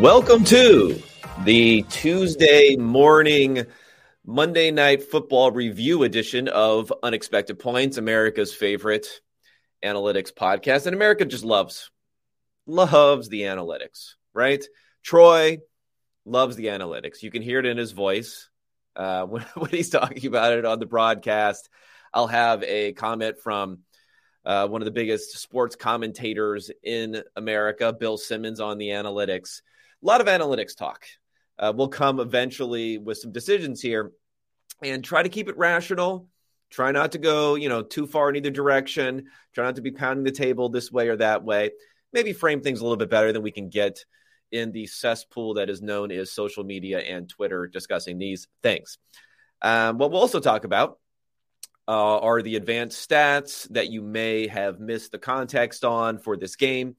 Welcome to the Tuesday morning Monday Night Football review edition of Unexpected Points, America's favorite analytics podcast. And America just loves, loves the analytics, right? Troy loves the analytics. You can hear it in his voice uh, when, when he's talking about it on the broadcast. I'll have a comment from uh, one of the biggest sports commentators in America, Bill Simmons, on the analytics. A lot of analytics talk. Uh, we'll come eventually with some decisions here and try to keep it rational. Try not to go, you know, too far in either direction. Try not to be pounding the table this way or that way. Maybe frame things a little bit better than we can get in the cesspool that is known as social media and Twitter discussing these things. Um, what we'll also talk about uh, are the advanced stats that you may have missed the context on for this game.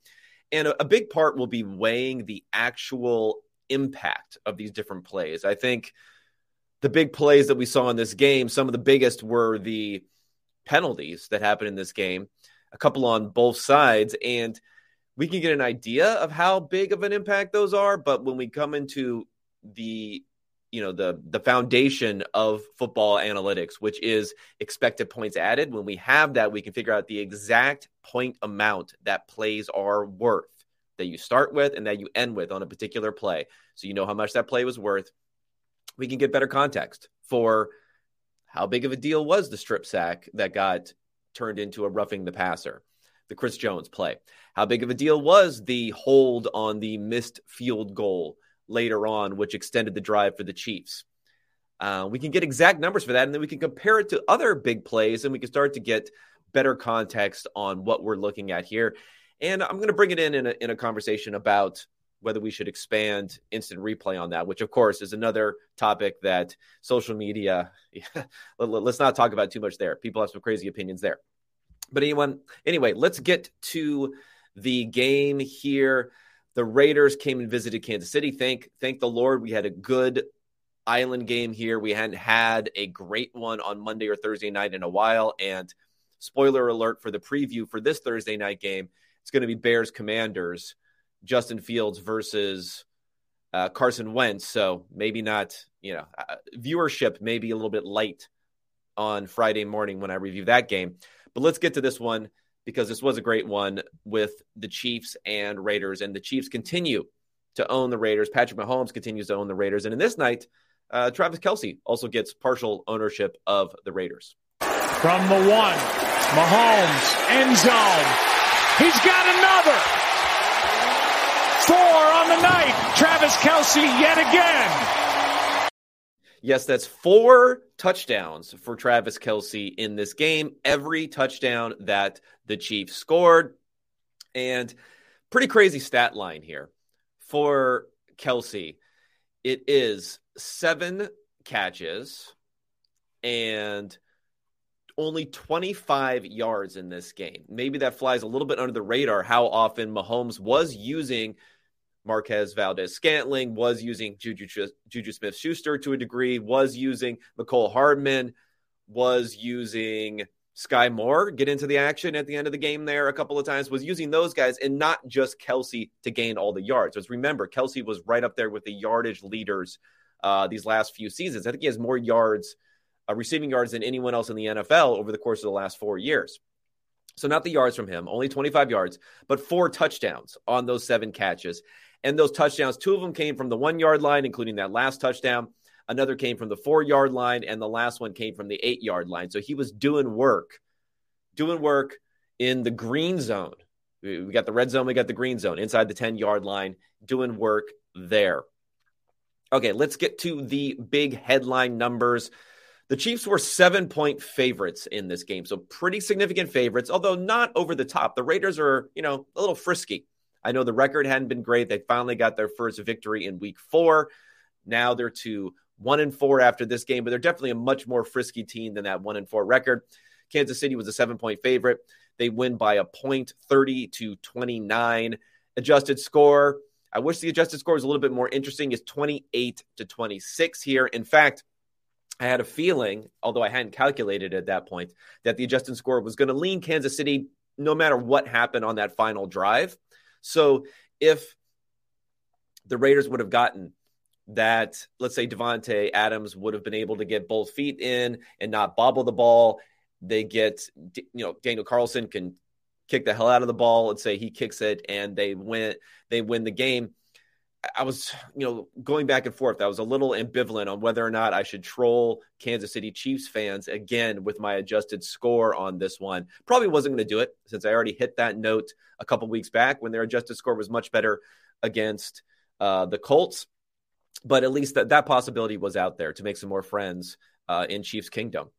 And a, a big part will be weighing the actual impact of these different plays. I think the big plays that we saw in this game, some of the biggest were the penalties that happened in this game, a couple on both sides. And we can get an idea of how big of an impact those are. But when we come into the you know the the foundation of football analytics which is expected points added. When we have that we can figure out the exact point amount that plays are worth that you start with and that you end with on a particular play. So you know how much that play was worth. We can get better context for how big of a deal was the strip sack that got turned into a roughing the passer the Chris Jones play. How big of a deal was the hold on the missed field goal later on, which extended the drive for the Chiefs. Uh, we can get exact numbers for that, and then we can compare it to other big plays, and we can start to get better context on what we're looking at here. And I'm going to bring it in in a, in a conversation about whether we should expand instant replay on that, which of course is another topic that social media. let's not talk about too much there. People have some crazy opinions there. But anyone, anyway, let's get to the game here. The Raiders came and visited Kansas City. Thank thank the Lord we had a good island game here. We hadn't had a great one on Monday or Thursday night in a while. And spoiler alert for the preview for this Thursday night game, it's going to be Bears Commanders, Justin Fields versus uh, Carson Wentz. So maybe not, you know, uh, viewership may be a little bit light on Friday morning when I review that game. But let's get to this one because this was a great one with the Chiefs and Raiders, and the Chiefs continue to own the Raiders. Patrick Mahomes continues to own the Raiders, and in this night, uh, Travis Kelce also gets partial ownership of the Raiders. From the one, Mahomes end zone. He's got another. Four on the night. Travis Kelce yet again. Yes, that's four touchdowns for Travis Kelce in this game. Every touchdown that the Chiefs scored. And pretty crazy stat line here for Kelce. It is seven catches and only 25 yards in this game. Maybe that flies a little bit under the radar how often Mahomes was using Marquez Valdes Scantling, was using Juju, Juju Smith Schuster to a degree, was using Mecole Hardman, was using Skyy Moore get into the action at the end of the game there a couple of times, was using those guys and not just Kelce to gain all the yards. Because remember, Kelce was right up there with the yardage leaders uh, these last few seasons. I think he has more yards, uh, receiving yards than anyone else in the NFL over the course of the last four years. So, not the yards from him, only 25 yards, but four touchdowns on those seven catches. And those touchdowns, two of them came from the one yard line, including that last touchdown. Another came from the four yard line, and the last one came from the eight yard line. So he was doing work, doing work in the green zone. We got the red zone, we got the green zone inside the 10 yard line, doing work there. Okay, let's get to the big headline numbers. The Chiefs were seven point favorites in this game. So pretty significant favorites, although not over the top. The Raiders are, you know, a little frisky. I know the record hadn't been great. They finally got their first victory in week four. Now they're to one and four after this game, but they're definitely a much more frisky team than that one and four record. Kansas City was a seven point favorite. They win by a point 30 to 29. Adjusted score. I wish the adjusted score was a little bit more interesting. Is 28 to 26 here. In fact, I had a feeling, although I hadn't calculated at that point, that the adjusted score was going to lean Kansas City no matter what happened on that final drive. So if the Raiders would have gotten that, let's say Davante Adams would have been able to get both feet in and not bobble the ball. They get, you know, Daniel Carlson can kick the hell out of the ball. Let's say he kicks it and they win, they win the game. I was, you know, going back and forth. I was a little ambivalent on whether or not I should troll Kansas City Chiefs fans again with my adjusted score on this one. Probably wasn't going to do it since I already hit that note a couple weeks back when their adjusted score was much better against uh, the Colts. But at least that, that possibility was out there to make some more friends uh, in Chiefs Kingdom.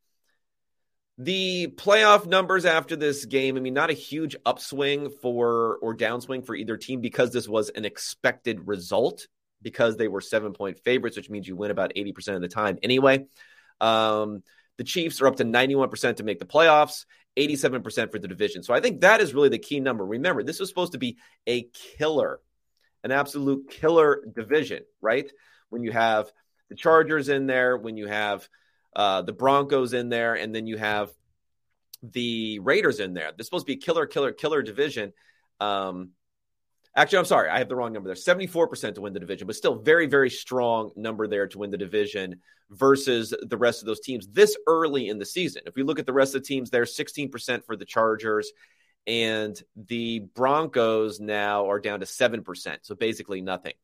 The playoff numbers after this game, I mean, not a huge upswing for or downswing for either team because this was an expected result because they were seven point favorites, which means you win about 80% of the time anyway. Um, the Chiefs are up to 91% to make the playoffs, 87% for the division. So I think that is really the key number. Remember, this was supposed to be a killer, an absolute killer division, right? When you have the Chargers in there, when you have uh, the Broncos in there, and then you have the Raiders in there. This supposed to be a killer, killer, killer division. Um, actually, I'm sorry, I have the wrong number there. 74% to win the division, but still very, very strong number there to win the division versus the rest of those teams this early in the season. If we look at the rest of the teams, there 16% for the Chargers, and the Broncos now are down to 7%. So basically nothing.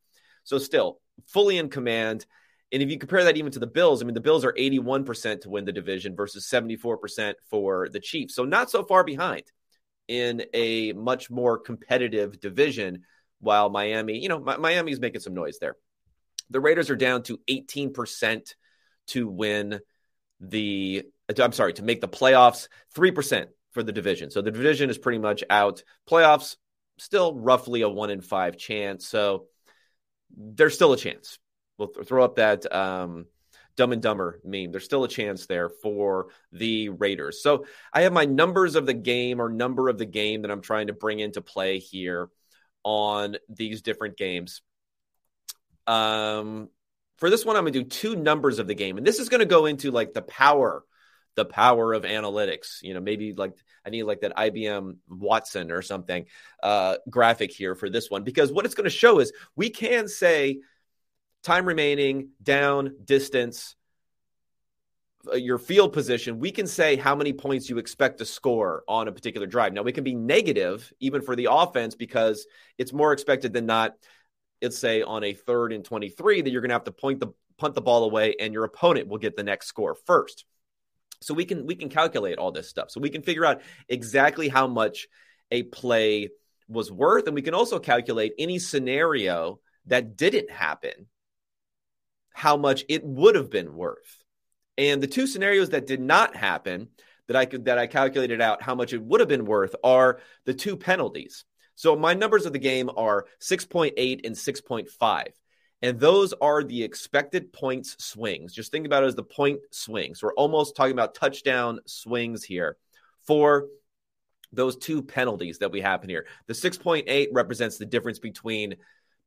So still fully in command. And if you compare that even to the Bills, I mean, the Bills are 81% to win the division versus 74% for the Chiefs. So not so far behind in a much more competitive division, while Miami, you know, Miami's making some noise there. The Raiders are down to 18% to win the, I'm sorry, to make the playoffs, 3% for the division. So the division is pretty much out. Playoffs, still roughly a one in five chance. So there's still a chance We'll th- throw up that um, Dumb and Dumber meme. There's still a chance there for the Raiders. So I have my numbers of the game or number of the game that I'm trying to bring into play here on these different games. Um, for this one, I'm going to do two numbers of the game, and this is going to go into like the power, the power of analytics. You know, maybe like I need like that IBM Watson or something uh, graphic here for this one because what it's going to show is we can say time remaining, down, distance, uh, your field position, we can say how many points you expect to score on a particular drive. Now, we can be negative even for the offense because it's more expected than not. Let's say on a third and 23 that you're going to have to point the punt the ball away and your opponent will get the next score first. So we can we can calculate all this stuff. So we can figure out exactly how much a play was worth and we can also calculate any scenario that didn't happen how much it would have been worth. And the two scenarios that did not happen that I could that I calculated out how much it would have been worth are the two penalties. So my numbers of the game are 6.8 and 6.5. And those are the expected points swings. Just think about it as the point swings. We're almost talking about touchdown swings here for those two penalties that we happen here. The 6.8 represents the difference between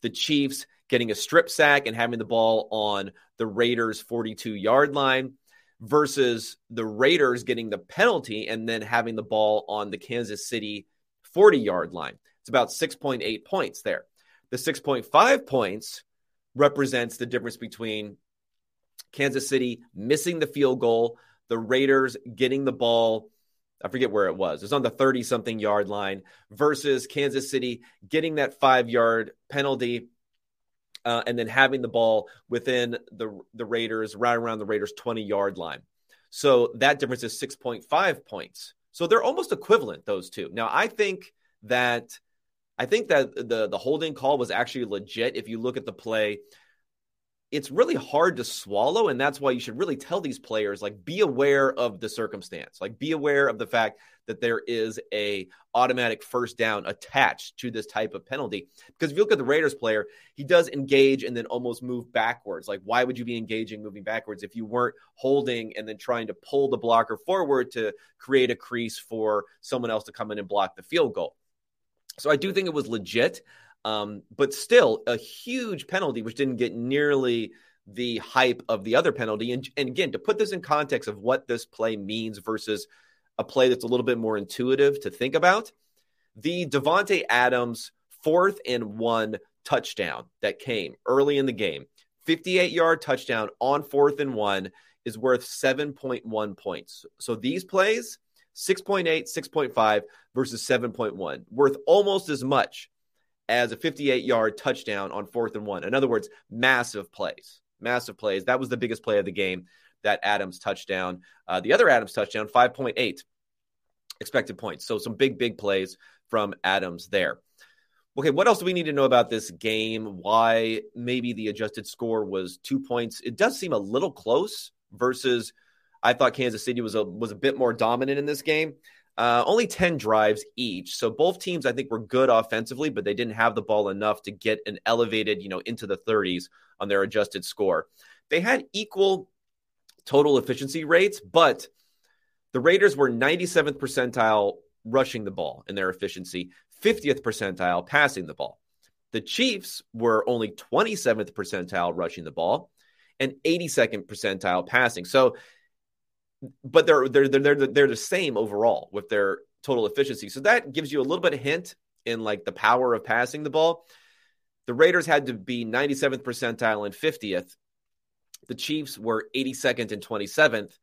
the Chiefs getting a strip sack and having the ball on the Raiders' 42 yard line versus the Raiders getting the penalty and then having the ball on the Kansas City 40 yard line. It's about 6.8 points there. The 6.5 points represents the difference between Kansas City missing the field goal, the Raiders getting the ball I forget where it was. It was on the 30 something yard line versus Kansas City getting that five yard penalty uh, and then having the ball within the, the Raiders, right around the Raiders' 20 yard line. So that difference is 6.5 points. So they're almost equivalent, those two. Now, I think that. I think that the the holding call was actually legit. If you look at the play, it's really hard to swallow and that's why you should really tell these players like be aware of the circumstance. Like be aware of the fact that there is a automatic first down attached to this type of penalty. Because if you look at the raiders player he does engage and then almost move backwards. Like why would you be engaging moving backwards if you weren't holding and then trying to pull the blocker forward to create a crease for someone else to come in and block the field goal? So i do think it was legit um, but still, a huge penalty, which didn't get nearly the hype of the other penalty. And, and again, to put this in context of what this play means versus a play that's a little bit more intuitive to think about, the Davante Adams fourth and one touchdown that came early in the game, 58 yard touchdown on fourth and one, is worth 7.1 points. So these plays, 6.8, 6.5 versus 7.1, worth almost as much as a 58 yard touchdown on fourth and one. In other words, massive plays, massive plays. That was the biggest play of the game, that Adams touchdown. Uh, the other Adams touchdown, 5.8 expected points. So some big, big plays from Adams there. Okay, what else do we need to know about this game? Why maybe the adjusted score was two points? It does seem a little close versus I thought Kansas City was a was a bit more dominant in this game. Uh, only 10 drives each. So both teams, I think, were good offensively, but they didn't have the ball enough to get an elevated, you know, into the 30s on their adjusted score. They had equal total efficiency rates, but the Raiders were 97th percentile rushing the ball in their efficiency, 50th percentile passing the ball. The Chiefs were only 27th percentile rushing the ball and 82nd percentile passing. So but they're they're they're they're the same overall with their total efficiency. So that gives you a little bit of hint in like the power of passing the ball. The Raiders had to be 97th percentile and 50th. The Chiefs were 82nd and 27th.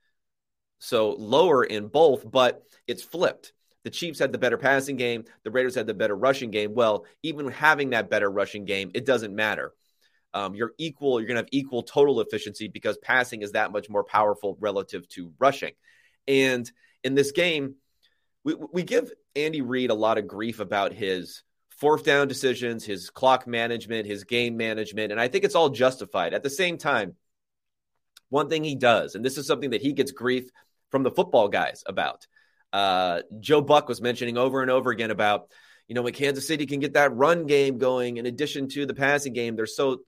So lower in both, but it's flipped. The Chiefs had the better passing game, the Raiders had the better rushing game. Well, even having that better rushing game, it doesn't matter um, you're equal. You're going to have equal total efficiency because passing is that much more powerful relative to rushing. And in this game, we, we give Andy Reid a lot of grief about his fourth down decisions, his clock management, his game management, and I think it's all justified. At the same time, one thing he does, and this is something that he gets grief from the football guys about. Uh, Joe Buck was mentioning over and over again about, you know, when Kansas City can get that run game going in addition to the passing game, they're so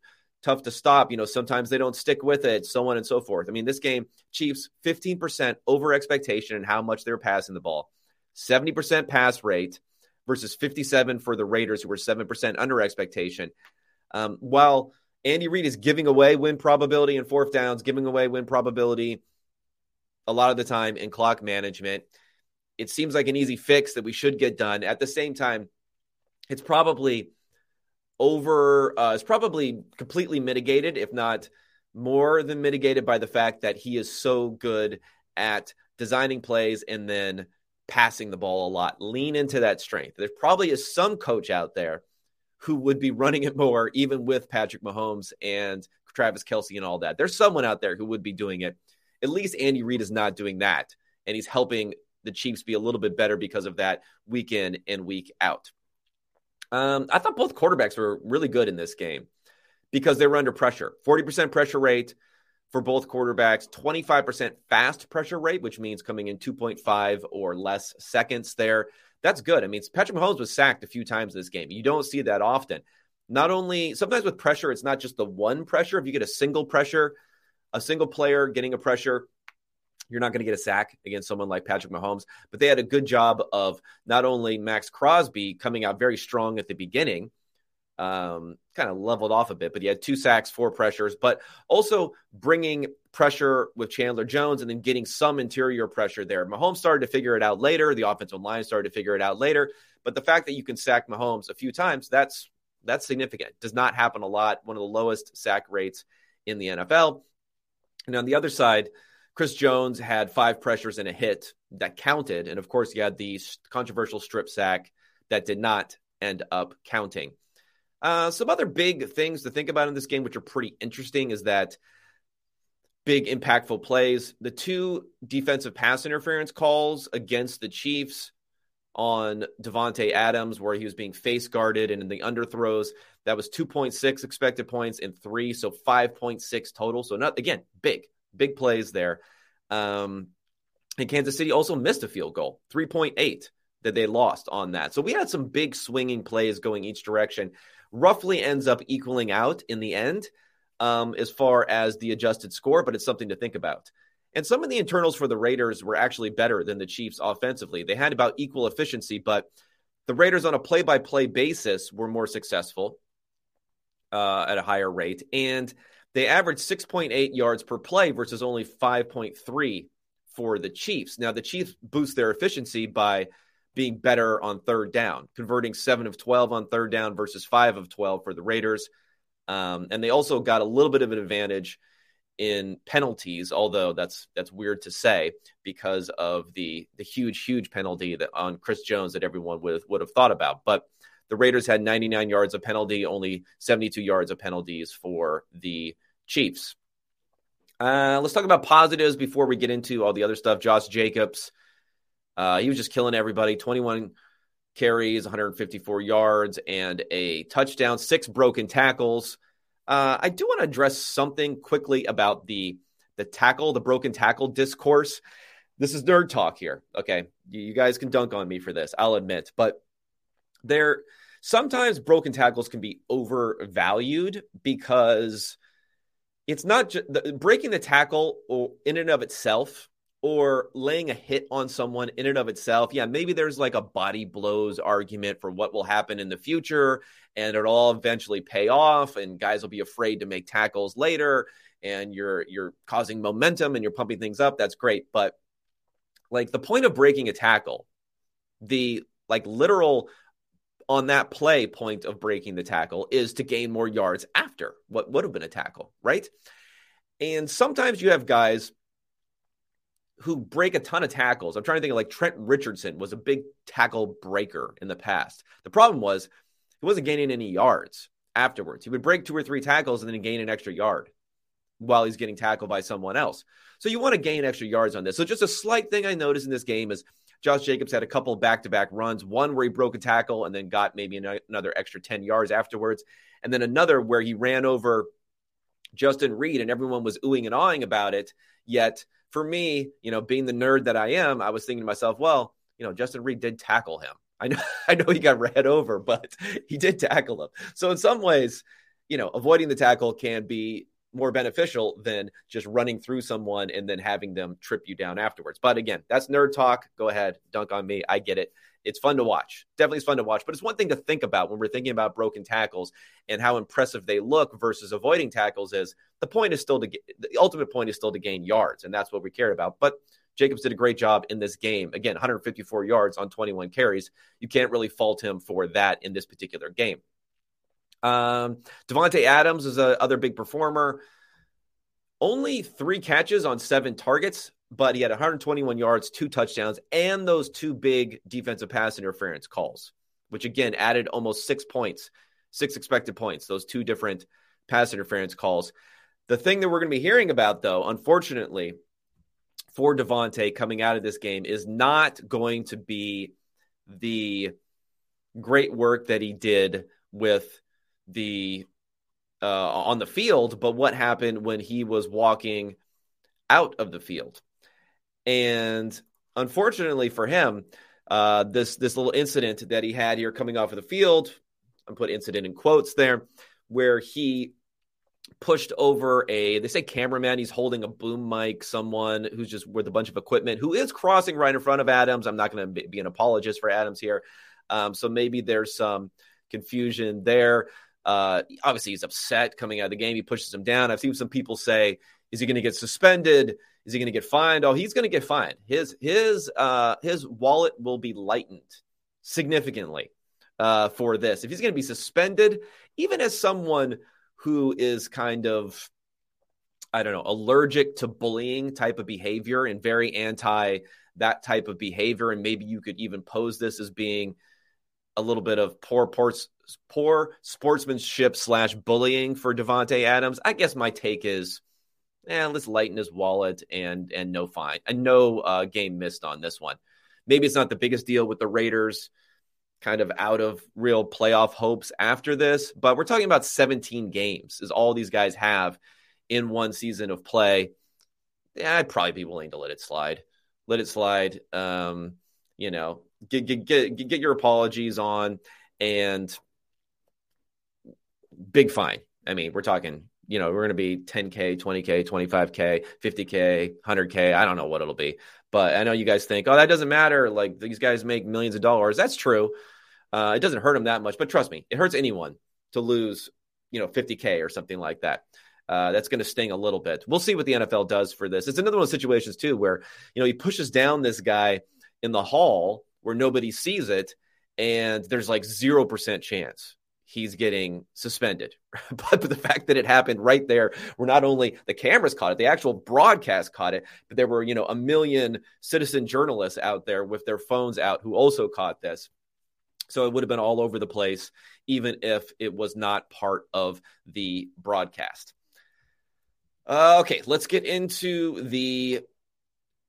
tough to stop. You know, sometimes they don't stick with it, so on and so forth. I mean, this game, Chiefs 15% over expectation and how much they're passing the ball, 70% pass rate versus 57 for the Raiders, who were 7% under expectation. Um, while Andy Reid is giving away win probability and fourth downs, giving away win probability a lot of the time in clock management. It seems like an easy fix that we should get done. At the same time, it's probably over uh, is probably completely mitigated, if not more than mitigated, by the fact that he is so good at designing plays and then passing the ball a lot. Lean into that strength. There probably is some coach out there who would be running it more, even with Patrick Mahomes and Travis Kelce and all that. There's someone out there who would be doing it. At least Andy Reid is not doing that. And he's helping the Chiefs be a little bit better because of that week in and week out. Um, I thought both quarterbacks were really good in this game because they were under pressure. 40% pressure rate for both quarterbacks, 25% fast pressure rate, which means coming in 2.5 or less seconds there. That's good. I mean, Patrick Mahomes was sacked a few times this game. You don't see that often. Not only sometimes with pressure, it's not just the one pressure. If you get a single pressure, a single player getting a pressure, you're not going to get a sack against someone like Patrick Mahomes. But they had a good job of not only Maxx Crosby coming out very strong at the beginning, um, kind of leveled off a bit, but he had two sacks, four pressures, but also bringing pressure with Chandler Jones and then getting some interior pressure there. Mahomes started to figure it out later. The offensive line started to figure it out later. But the fact that you can sack Mahomes a few times, that's that's significant. Does not happen a lot. One of the lowest sack rates in the NFL. And on the other side, Chris Jones had five pressures and a hit that counted. And of course, he had the controversial strip sack that did not end up counting. Uh, some other big things to think about in this game, which are pretty interesting, is that big impactful plays. The two defensive pass interference calls against the Chiefs on Davante Adams, where he was being face guarded and in the underthrows, that was 2.6 expected points and three, so 5.6 total. So not again big, big plays there. Um, and Kansas City also missed a field goal, 3.8 that they lost on that. So we had some big swinging plays going each direction. Roughly ends up equaling out in the end um, as far as the adjusted score, but it's something to think about. And some of the internals for the Raiders were actually better than the Chiefs offensively. They had about equal efficiency, but the Raiders on a play by play basis were more successful uh, at a higher rate. And they averaged 6.8 yards per play versus only 5.3 for the Chiefs. Now, the Chiefs boost their efficiency by being better on third down, converting seven of 12 on third down versus five of 12 for the Raiders. Um, and they also got a little bit of an advantage in penalties, although that's that's weird to say because of the the huge huge penalty that on Chris Jones that everyone would would have thought about. But the Raiders had 99 yards of penalty, only 72 yards of penalties for the Chiefs. Uh, let's talk about positives before we get into all the other stuff. Josh Jacobs, uh, he was just killing everybody. 21 carries, 154 yards, and a touchdown, six broken tackles. Uh, I do want to address something quickly about the the tackle, the broken tackle discourse. This is nerd talk here. Okay, you guys can dunk on me for this. I'll admit, but there sometimes broken tackles can be overvalued because it's not just breaking the tackle or in and of itself or laying a hit on someone in and of itself. Yeah, maybe there's like a body blows argument for what will happen in the future and it'll all eventually pay off and guys will be afraid to make tackles later and you're you're causing momentum and you're pumping things up. That's great, but like the point of breaking a tackle, the like literal on that play point of breaking the tackle is to gain more yards after what would have been a tackle, right? And sometimes you have guys who break a ton of tackles. I'm trying to think of like Trent Richardson was a big tackle breaker in the past. The problem was he wasn't gaining any yards afterwards. He would break two or three tackles and then gain an extra yard while he's getting tackled by someone else. So you want to gain extra yards on this. So just a slight thing I noticed in this game is Josh Jacobs had a couple back to back runs, one where he broke a tackle and then got maybe another extra 10 yards afterwards. And then another where he ran over Justin Reid and everyone was oohing and awing about it. Yet for me, you know, being the nerd that I am, I was thinking to myself, well, you know, Justin Reid did tackle him. I know, I know he got ran over, but he did tackle him. So in some ways, you know, avoiding the tackle can be more beneficial than just running through someone and then having them trip you down afterwards. But again, that's nerd talk. Go ahead, dunk on me. I get it. It's fun to watch. Definitely it's fun to watch, but it's one thing to think about when we're thinking about broken tackles and how impressive they look versus avoiding tackles is the point is still to get the ultimate point is still to gain yards, and that's what we care about. But Jacobs did a great job in this game. Again, 154 yards on 21 carries. You can't really fault him for that in this particular game. Um, Davante Adams is a other big performer. Only three catches on seven targets, but he had 121 yards, two touchdowns, and those two big defensive pass interference calls, which again added almost six points, six expected points, those two different pass interference calls. The thing that we're going to be hearing about, though, unfortunately, for Davante coming out of this game is not going to be the great work that he did with the uh, on the field, but what happened when he was walking out of the field. And unfortunately for him, uh, this this little incident that he had here coming off of the field, I'm put incident in quotes there, where he pushed over a they say cameraman he's holding a boom mic someone who's just with a bunch of equipment who is crossing right in front of adams. I'm not going to be an apologist for adams here. Um, so maybe there's some confusion there uh, obviously, he's upset coming out of the game. He pushes him down. I've seen some people say, "Is he going to get suspended? Is he going to get fined?" Oh, he's going to get fined. His his uh, his wallet will be lightened significantly uh, for this. If he's going to be suspended, even as someone who is kind of I don't know, allergic to bullying type of behavior and very anti that type of behavior. And maybe you could even pose this as being a little bit of poor, poor, poor sportsmanship slash bullying for Davante Adams. I guess my take is, eh, let's lighten his wallet and and no fine and no uh, game missed on this one. Maybe it's not the biggest deal with the Raiders, kind of out of real playoff hopes after this, but we're talking about 17 games is all these guys have in one season of play. Yeah, I'd probably be willing to let it slide. Let it slide. Um, you know, get get get get your apologies on and big fine. I mean, we're talking, you know, we're going to be 10K, 20K, 25K, 50K, 100K. I don't know what it'll be. But I know you guys think, oh, that doesn't matter. Like these guys make millions of dollars. That's true. Uh, it doesn't hurt them that much. But trust me, it hurts anyone to lose, you know, 50K or something like that. Uh, that's going to sting a little bit. We'll see what the NFL does for this. It's another one of situations, too, where, you know, he pushes down this guy in the hall where nobody sees it and there's like 0% chance he's getting suspended. but, but the fact that it happened right there, where not only the cameras caught it, the actual broadcast caught it, but there were, you know, a million citizen journalists out there with their phones out who also caught this. So it would have been all over the place, even if it was not part of the broadcast. Uh, okay, let's get into the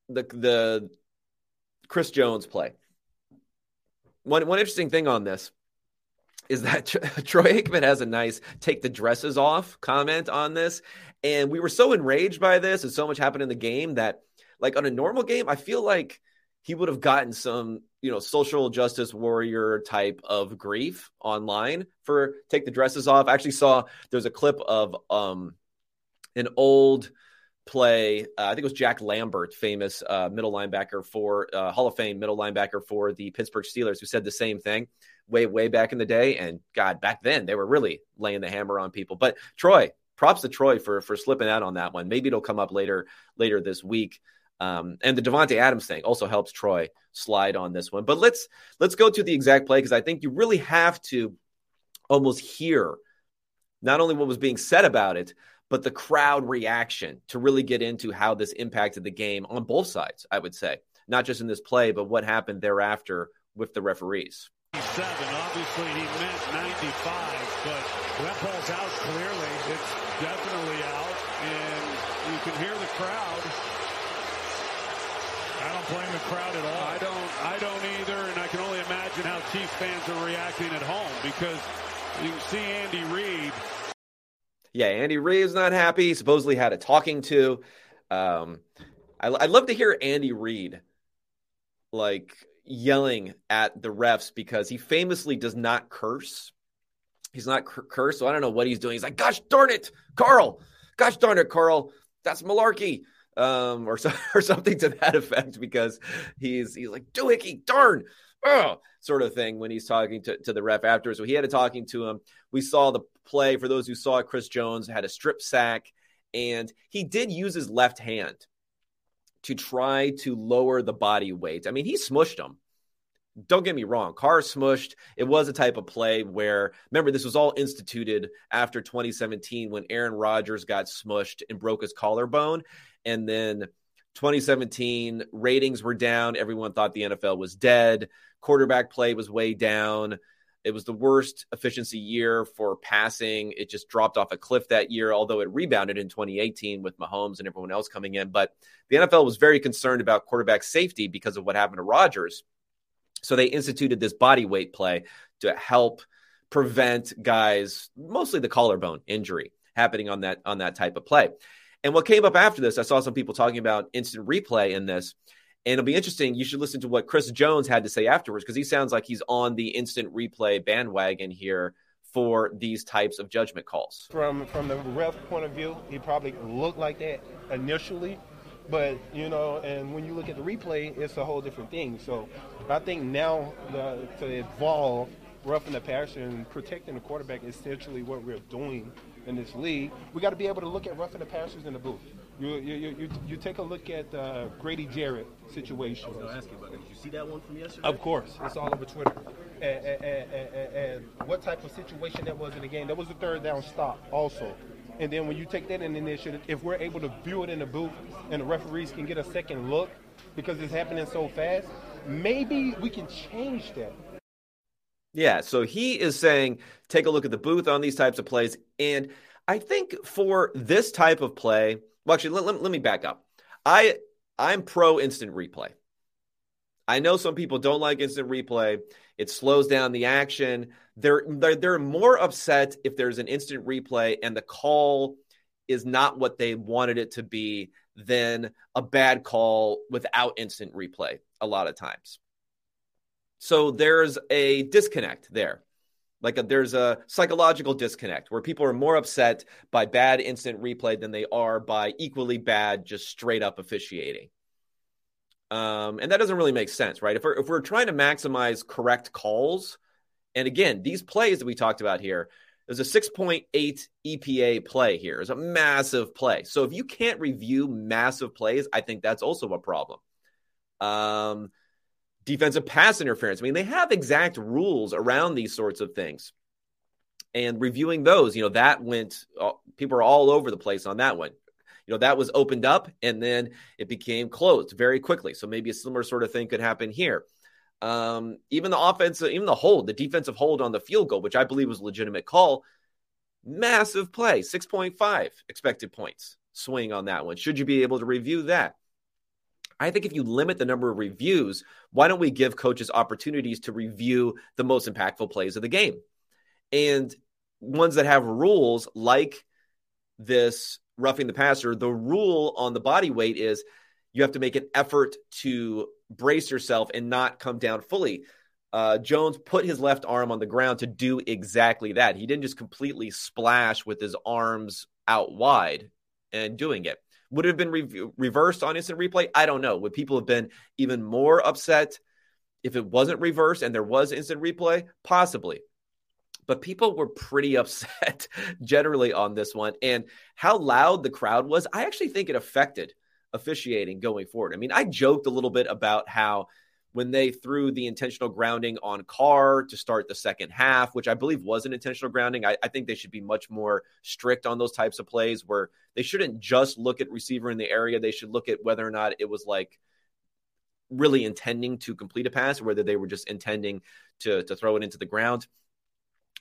the the Chris Jones play. One one interesting thing on this is that Troy Aikman has a nice take the dresses off comment on this. And we were so enraged by this and so much happened in the game that, like, on a normal game, I feel like he would have gotten some, you know, social justice warrior type of grief online for take the dresses off. I actually saw there's a clip of um an old play. Uh, I think it was Jack Lambert, famous uh, middle linebacker for uh, Hall of Fame middle linebacker for the Pittsburgh Steelers, who said the same thing way, way back in the day. And God, back then they were really laying the hammer on people. But Troy, props to Troy for for slipping out on that one. Maybe it'll come up later later this week. Um, and the Davante Adams thing also helps Troy slide on this one. But let's let's go to the exact play because I think you really have to almost hear not only what was being said about it, but the crowd reaction to really get into how this impacted the game on both sides, I would say. Not just in this play, but what happened thereafter with the referees. Seven. Obviously, he meant 95, but that ball's out clearly. It's definitely out, and you can hear the crowd. I don't blame the crowd at all. I don't. I don't either, and I can only imagine how Chiefs fans are reacting at home because you can see Andy Reid yeah, Andy Reid's not happy. Supposedly had a talking to. Um, I, I'd love to hear Andy Reid like yelling at the refs because he famously does not curse. He's not cur- so I don't know what he's doing. He's like, "Gosh darn it, Carl! Gosh darn it, Carl! That's malarkey." Um, or, so, or something to that effect because he's he's like doohickey, darn, oh, sort of thing when he's talking to, to the ref after. So he had a talking to him. We saw the play for those who saw it. Chris Jones had a strip sack, and he did use his left hand to try to lower the body weight. I mean, he smushed him. Don't get me wrong, Carr smushed. It was a type of play where, remember, this was all instituted after 2017 when Aaron Rodgers got smushed and broke his collarbone. And then 2017 ratings were down. Everyone thought the NFL was dead. Quarterback play was way down. It was the worst efficiency year for passing. It just dropped off a cliff that year, although it rebounded in 2018 with Mahomes and everyone else coming in. But the NFL was very concerned about quarterback safety because of what happened to Rodgers. So they instituted this body weight play to help prevent guys, mostly the collarbone injury, happening on that on that type of play. And what came up after this, I saw some people talking about instant replay in this. And it'll be interesting. You should listen to what Chris Jones had to say afterwards because he sounds like he's on the instant replay bandwagon here for these types of judgment calls. From from the ref point of view, he probably looked like that initially, but you know, and when you look at the replay, it's a whole different thing. So I think now the, to evolve roughing the passer and protecting the quarterback is essentially what we're doing in this league. We got to be able to look at roughing the passers in the booth. You, you, you, you take a look at uh, Grady Jarrett situation. I was going to ask you about that. Did you see that one from yesterday? Of course. It's all over Twitter. And, and, and, and, what type of situation that was in the game. That was a third down stop also. And then when you take that in initiative, if we're able to view it in the booth and the referees can get a second look because it's happening so fast, maybe we can change that. Yeah, so he is saying take a look at the booth on these types of plays. And I think for this type of play, well, actually, let, let, let me back up. I I'm pro instant replay. I know some people don't like instant replay. It slows down the action. They're, they're they're more upset if there's an instant replay and the call is not what they wanted it to be than a bad call without instant replay a lot of times. So there's a disconnect there. Like a, there's a psychological disconnect where people are more upset by bad instant replay than they are by equally bad, just straight up officiating. Um, and that doesn't really make sense, right? If we're, if we're trying to maximize correct calls, and again, these plays that we talked about here, there's a 6.8 EPA play here. It's a massive play. So if you can't review massive plays, I think that's also a problem. Um, defensive pass interference. I mean, they have exact rules around these sorts of things. And reviewing those, you know, that went, uh, people are all over the place on that one. You know, that was opened up and then it became closed very quickly. So maybe a similar sort of thing could happen here. Um, even the offense, even the hold, the defensive hold on the field goal, which I believe was a legitimate call, massive play, 6.5 expected points swing on that one. Should you be able to review that? I think if you limit the number of reviews, why don't we give coaches opportunities to review the most impactful plays of the game? And ones that have rules like this roughing the passer, the rule on the body weight is you have to make an effort to brace yourself and not come down fully. Uh, Jones put his left arm on the ground to do exactly that. He didn't just completely splash with his arms out wide and doing it. Would it have been re- reversed on instant replay? I don't know. Would people have been even more upset if it wasn't reversed and there was instant replay? Possibly. But people were pretty upset generally on this one. And how loud the crowd was, I actually think it affected officiating going forward. I mean, I joked a little bit about how when they threw the intentional grounding on Carr to start the second half, which I believe was an intentional grounding. I, I, think they should be much more strict on those types of plays where they shouldn't just look at receiver in the area. They should look at whether or not it was like really intending to complete a pass or whether they were just intending to, to throw it into the ground.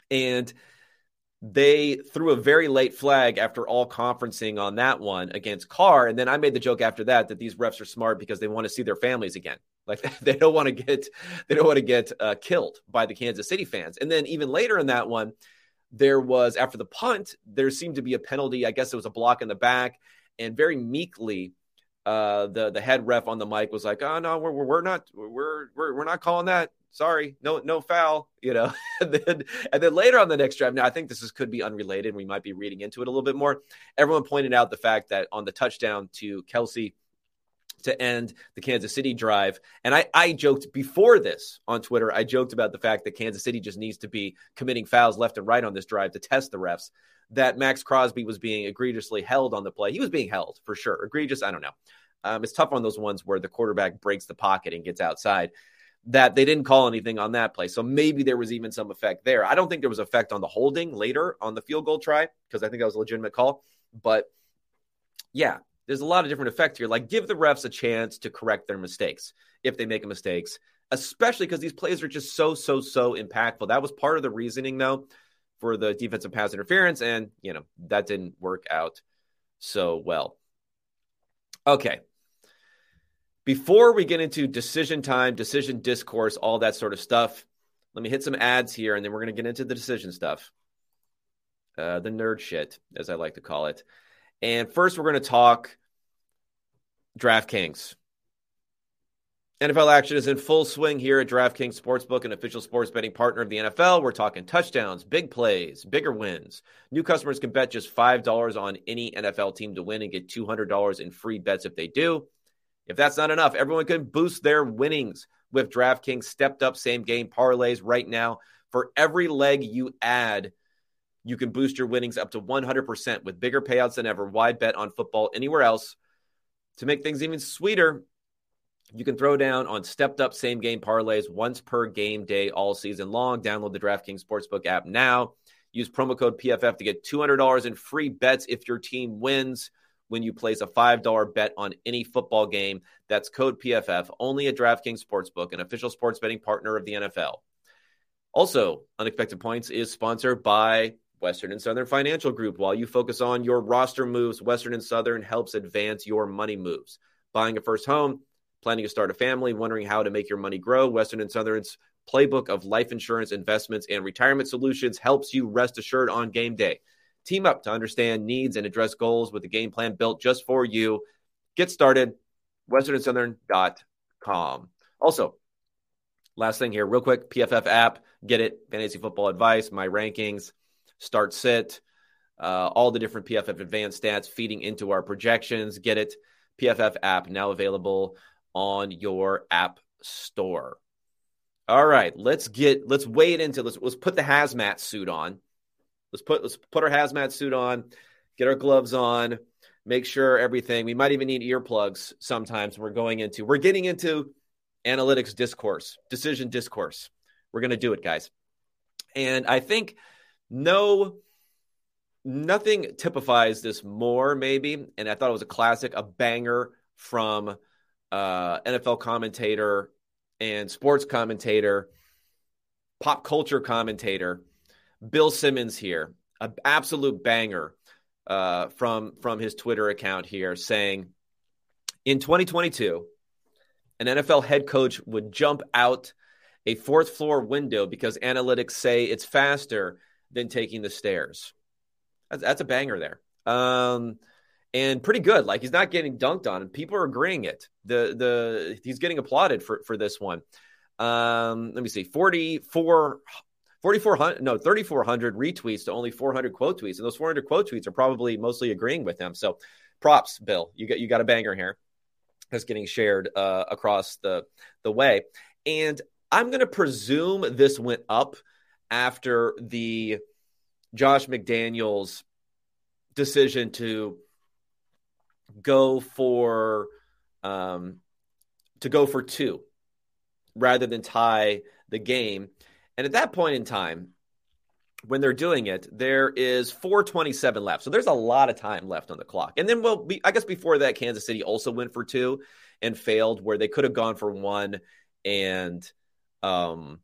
And they threw a very late flag after all conferencing on that one against Carr. And then I made the joke after that that these refs are smart because they want to see their families again. Like they don't want to get they don't want to get uh, killed by the Kansas City fans. And then even later in that one, there was after the punt, there seemed to be a penalty. I guess it was a block in the back, and very meekly, uh, the the head ref on the mic was like, "Oh no, we're we're not we're we're we're not calling that sorry, no, no foul, you know. and then and then later on the next drive, now I think this is could be unrelated. We might be reading into it a little bit more. Everyone pointed out the fact that on the touchdown to Kelce to end the Kansas City drive. And I, I joked before this on Twitter, I joked about the fact that Kansas City just needs to be committing fouls left and right on this drive to test the refs. That Maxx Crosby was being egregiously held on the play. He was being held for sure. Egregious, I don't know. Um, it's tough on those ones where the quarterback breaks the pocket and gets outside that they didn't call anything on that play. So maybe there was even some effect there. I don't think there was effect on the holding later on the field goal try because I think that was a legitimate call. But yeah, there's a lot of different effects here. Like give the refs a chance to correct their mistakes if they make mistakes, especially because these plays are just so, so, so impactful. That was part of the reasoning though for the defensive pass interference. And, you know, that didn't work out so well. Okay. Before we get into decision time, decision discourse, all that sort of stuff, let me hit some ads here and then we're going to get into the decision stuff. Uh, the nerd shit, as I like to call it. And first, we're going to talk DraftKings. NFL action is in full swing here at DraftKings Sportsbook, an official sports betting partner of the NFL. We're talking touchdowns, big plays, bigger wins. New customers can bet just $5 on any NFL team to win and get $200 in free bets if they do. If that's not enough, everyone can boost their winnings with DraftKings stepped up same game parlays right now. For every leg you add, you can boost your winnings up to 100% with bigger payouts than ever. Why bet on football anywhere else? To make things even sweeter, you can throw down on stepped up same game parlays once per game day all season long. Download the DraftKings Sportsbook app now. Use promo code PFF to get $200 in free bets if your team wins when you place a $5 bet on any football game. That's code PFF only at DraftKings Sportsbook, an official sports betting partner of the NFL. Also, Unexpected Points is sponsored by Western and Southern Financial Group. While you focus on your roster moves, Western and Southern helps advance your money moves. Buying a first home, planning to start a family, wondering how to make your money grow, Western and Southern's playbook of life insurance, investments, and retirement solutions helps you rest assured on game day. Team up to understand needs and address goals with a game plan built just for you. Get started, westernsouthern.com. Also, last thing here, real quick PFF app, get it, fantasy football advice, my rankings, start sit, uh, all the different PFF advanced stats feeding into our projections. Get it, PFF app now available on your app store. All right, let's get let's wade into let's let's put the hazmat suit on Let's put let's put our hazmat suit on, get our gloves on, make sure everything. We might even need earplugs sometimes. We're going into we're getting into analytics discourse, decision discourse. We're going to do it, guys. And I think no, nothing typifies this more, maybe. And I thought it was a classic, a banger from uh, NFL commentator and sports commentator, pop culture commentator, Bill Simmons here, an absolute banger uh, from from his Twitter account here, saying in 2022, an NFL head coach would jump out a fourth floor window because analytics say it's faster than taking the stairs. That's, that's a banger there. Um, and pretty good. Like he's not getting dunked on, and people are agreeing it. The the he's getting applauded for for this one. Um, let me see, 44, 4,400, no, 3,400 retweets to only 400 quote tweets. And those 400 quote tweets are probably mostly agreeing with him. So props, Bill. You got, you got a banger here that's getting shared uh, across the, the way. And I'm going to presume this went up after the Josh McDaniels decision to go for um, to go for two rather than tie the game. And at that point in time, when they're doing it, there is 427 left. So there's a lot of time left on the clock. And then, well, I guess before that, Kansas City also went for two and failed, where they could have gone for one and um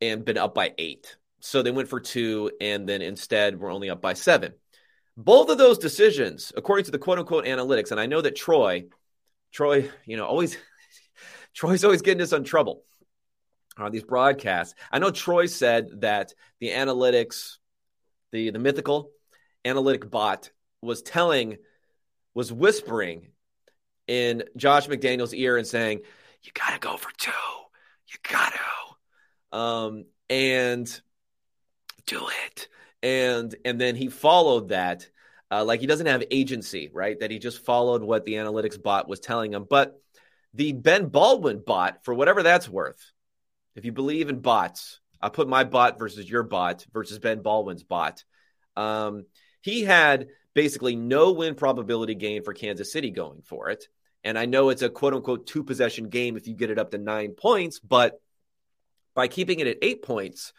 and been up by eight. So they went for two, and then instead we're only up by seven. Both of those decisions, according to the quote unquote analytics, and I know that Troy, Troy, you know, always Troy's always getting us in trouble on these broadcasts. I know Troy said that the analytics, the the mythical analytic bot was telling, was whispering in Josh McDaniels' ear and saying, "You got to go for two. You got to." Um, and do it. And and then he followed that. Uh, like he doesn't have agency, right? That he just followed what the analytics bot was telling him. But the Ben Baldwin bot, for whatever that's worth, if you believe in bots, I put my bot versus your bot versus Ben Baldwin's bot. Um, he had basically no win probability gain for Kansas City going for it. And I know it's a quote unquote two possession game if you get it up to nine points, but by keeping it at eight points,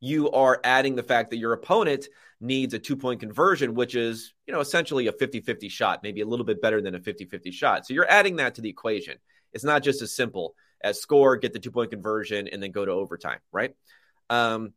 you are adding the fact that your opponent needs a two point conversion, which is, you know, essentially a 50 50 shot, maybe a little bit better than a 50 50 shot. So you're adding that to the equation. It's not just as simple as score, get the two point conversion, and then go to overtime, right? Um,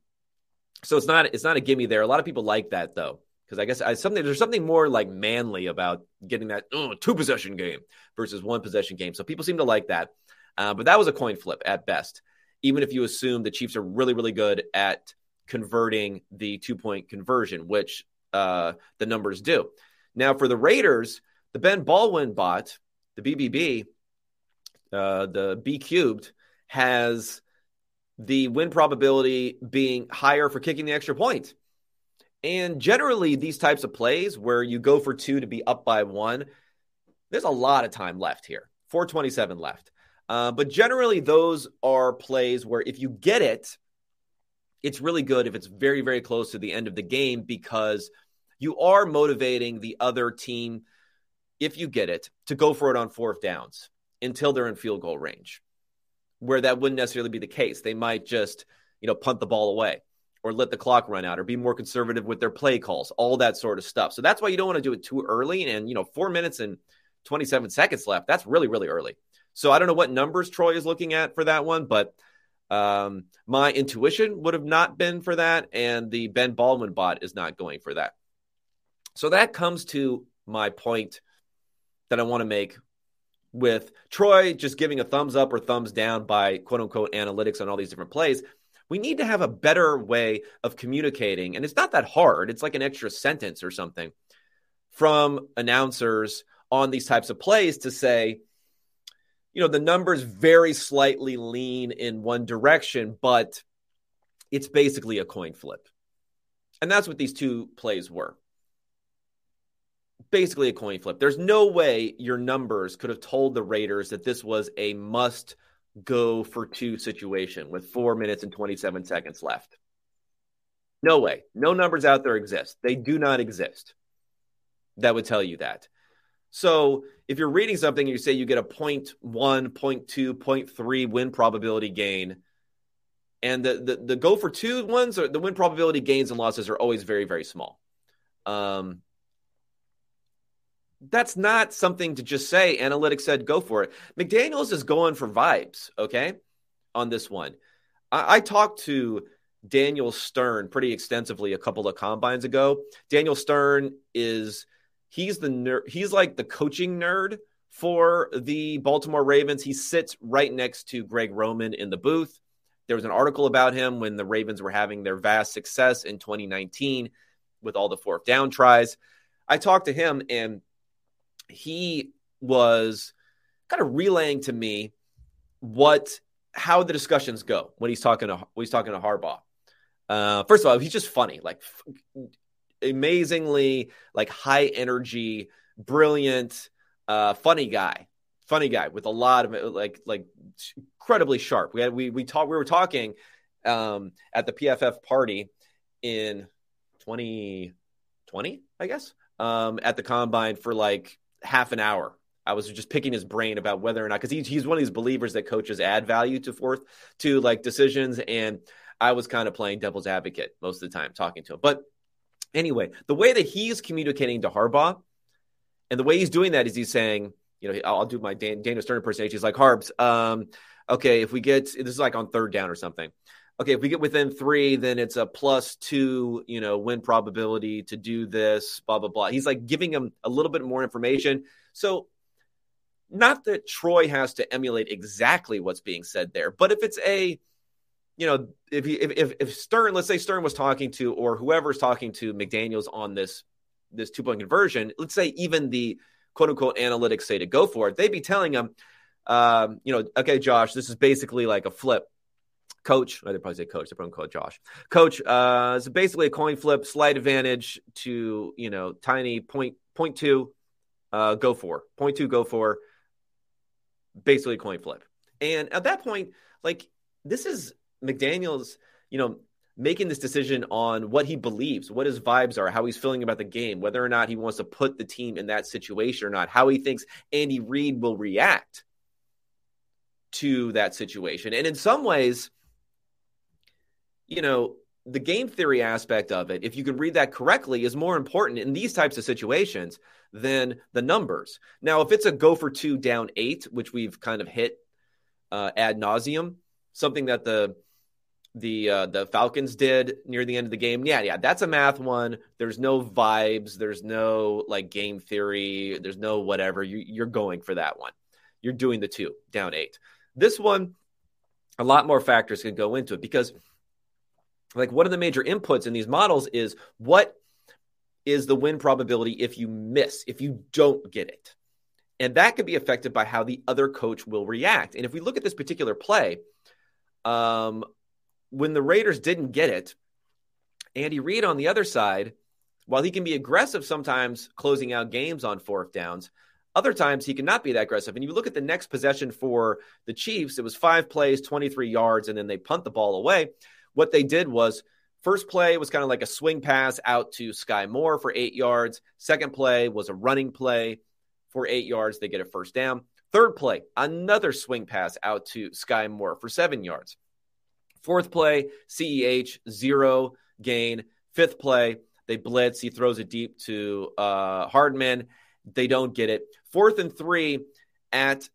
so it's not it's not a gimme there. A lot of people like that though, because I guess I, something there's something more like manly about getting that oh, two possession game versus one possession game. So people seem to like that. Uh, but that was a coin flip at best. Even if you assume the Chiefs are really really good at converting the two point conversion, which uh, the numbers do. Now, for the Raiders, the Ben Baldwin bot, the BBB, uh, the B cubed, has the win probability being higher for kicking the extra point. And generally, these types of plays where you go for two to be up by one, there's a lot of time left here 427 left. Uh, but generally, those are plays where if you get it, it's really good if it's very, very close to the end of the game because you are motivating the other team, if you get it, to go for it on fourth downs until they're in field goal range, where that wouldn't necessarily be the case. They might just, you know, punt the ball away or let the clock run out or be more conservative with their play calls, all that sort of stuff. So that's why you don't want to do it too early. And, you know, four minutes and 27 seconds left, that's really, really early. So I don't know what numbers Troy is looking at for that one, but um, my intuition would have not been for that, and the Ben Baldwin bot is not going for that. So that comes to my point that I want to make with Troy just giving a thumbs up or thumbs down by quote unquote analytics on all these different plays. We need to have a better way of communicating, and it's not that hard. It's like an extra sentence or something from announcers on these types of plays to say, you know, the numbers very slightly lean in one direction, but it's basically a coin flip. And that's what these two plays were. Basically, a coin flip. There's no way your numbers could have told the Raiders that this was a must go for two situation with four minutes and 27 seconds left. No way. No numbers out there exist. They do not exist. That would tell you that. So if you're reading something, and you say you get a 0.1, 0.2, 0.3 win probability gain. And the, the, the go for two ones, or the win probability gains and losses are always very, very small. Um, that's not something to just say. Analytics said go for it. McDaniels is going for vibes, okay, on this one. I, I talked to Daniel Stern pretty extensively a couple of combines ago. Daniel Stern is he's the nerd, he's like the coaching nerd for the Baltimore Ravens. He sits right next to Greg Roman in the booth. There was an article about him when the Ravens were having their vast success in 2019 with all the fourth down tries. I talked to him and he was kind of relaying to me what how the discussions go when he's talking to when he's talking to Harbaugh. Uh, first of all, he's just funny, like amazingly like high energy, brilliant, uh, funny guy, funny guy with a lot of like like incredibly sharp. We had we we talked we were talking um, at the PFF party in 2020, I guess, um, at the combine for like half an hour. I was just picking his brain about whether or not because he's he's one of these believers that coaches add value to fourth to like decisions, and I was kind of playing devil's advocate most of the time talking to him. But anyway, the way that he's communicating to Harbaugh, and the way he's doing that is he's saying, you know, I'll do my Dan, Daniel Stern impersonation. He's like, Harbs, um, okay, if we get this is like on third down or something. Okay, if we get within three, then it's a plus two, you know, win probability to do this, blah, blah, blah. He's like giving him a little bit more information. So, not that Troy has to emulate exactly what's being said there, but if it's a, you know, if he, if, if Stern, let's say Stern was talking to, or whoever's talking to McDaniels on this, this two point conversion, let's say even the quote unquote analytics say to go for it, they'd be telling him, um, you know, okay, Josh, this is basically like a flip coach. I'd probably say coach. They probably call Josh. Coach. Uh, it's basically a coin flip, slight advantage to you know tiny point point two, uh, go for point two, go for. Basically, coin flip. And at that point, like this is McDaniel's, you know, making this decision on what he believes, what his vibes are, how he's feeling about the game, whether or not he wants to put the team in that situation or not, how he thinks Andy Reid will react to that situation. And in some ways, you know, the game theory aspect of it, if you can read that correctly, is more important in these types of situations than the numbers. Now, if it's a go for two down eight, which we've kind of hit uh, ad nauseum, something that the the uh, the Falcons did near the end of the game, yeah, yeah, that's a math one. There's no vibes, there's no like game theory, there's no whatever. You, you're going for that one. You're doing the two down eight. This one, a lot more factors can go into it because like one of the major inputs in these models is what is the win probability if you miss, if you don't get it. And that could be affected by how the other coach will react. And if we look at this particular play, um, when the Raiders didn't get it, Andy Reid on the other side, while he can be aggressive sometimes closing out games on fourth downs, other times he cannot be that aggressive. And you look at the next possession for the Chiefs, it was five plays, 23 yards, and then they punt the ball away. What they did was first play was kind of like a swing pass out to Skyy Moore for eight yards. Second play was a running play for eight yards. They get a first down. Third play, another swing pass out to Skyy Moore for seven yards. Fourth play, CEH, zero gain. Fifth play, they blitz. He throws it deep to uh, Hardman. They don't get it. Fourth and three at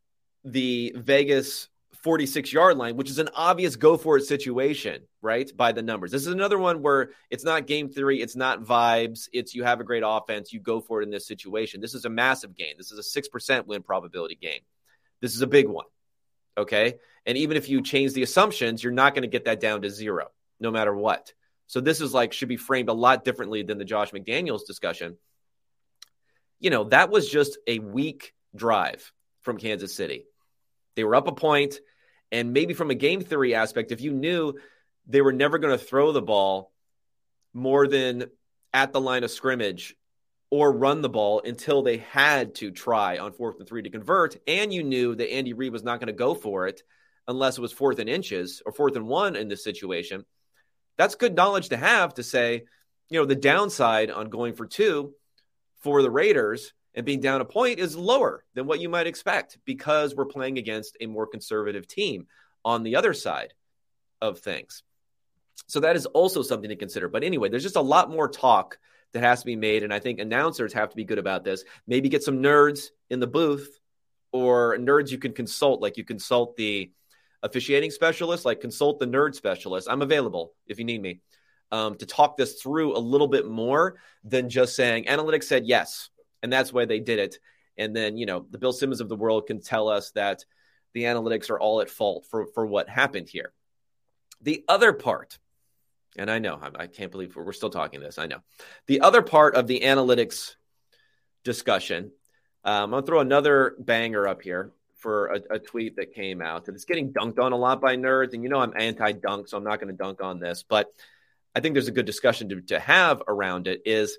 the Vegas 46 yard line, which is an obvious go for it situation, right? By the numbers. This is another one where it's not game theory, it's not vibes, it's you have a great offense, you go for it in this situation. This is a massive game. This is a 6% win probability game. This is a big one. Okay. And even if you change the assumptions, you're not going to get that down to zero, no matter what. So this is like, should be framed a lot differently than the Josh McDaniels discussion. You know, that was just a weak drive from Kansas City. They were up a point, and maybe from a game theory aspect, if you knew they were never going to throw the ball more than at the line of scrimmage or run the ball until they had to try on fourth and three to convert, and you knew that Andy Reid was not going to go for it unless it was fourth and inches or fourth and one in this situation, that's good knowledge to have to say, you know, the downside on going for two for the Raiders and being down a point is lower than what you might expect because we're playing against a more conservative team on the other side of things. So that is also something to consider. But anyway, there's just a lot more talk that has to be made. And I think announcers have to be good about this. Maybe get some nerds in the booth or nerds you can consult, like you consult the officiating specialist, like consult the nerd specialist. I'm available if you need me um, to talk this through a little bit more than just saying analytics said yes. And that's why they did it. And then, you know, the Bill Simmons of the world can tell us that the analytics are all at fault for, for what happened here. The other part, and I know I, I can't believe we're, we're still talking this. I know the other part of the analytics discussion. Um, I'm gonna throw another banger up here for a, a tweet that came out that it's getting dunked on a lot by nerds, and you know I'm anti-dunk, so I'm not going to dunk on this, but I think there's a good discussion to, to have around it. Is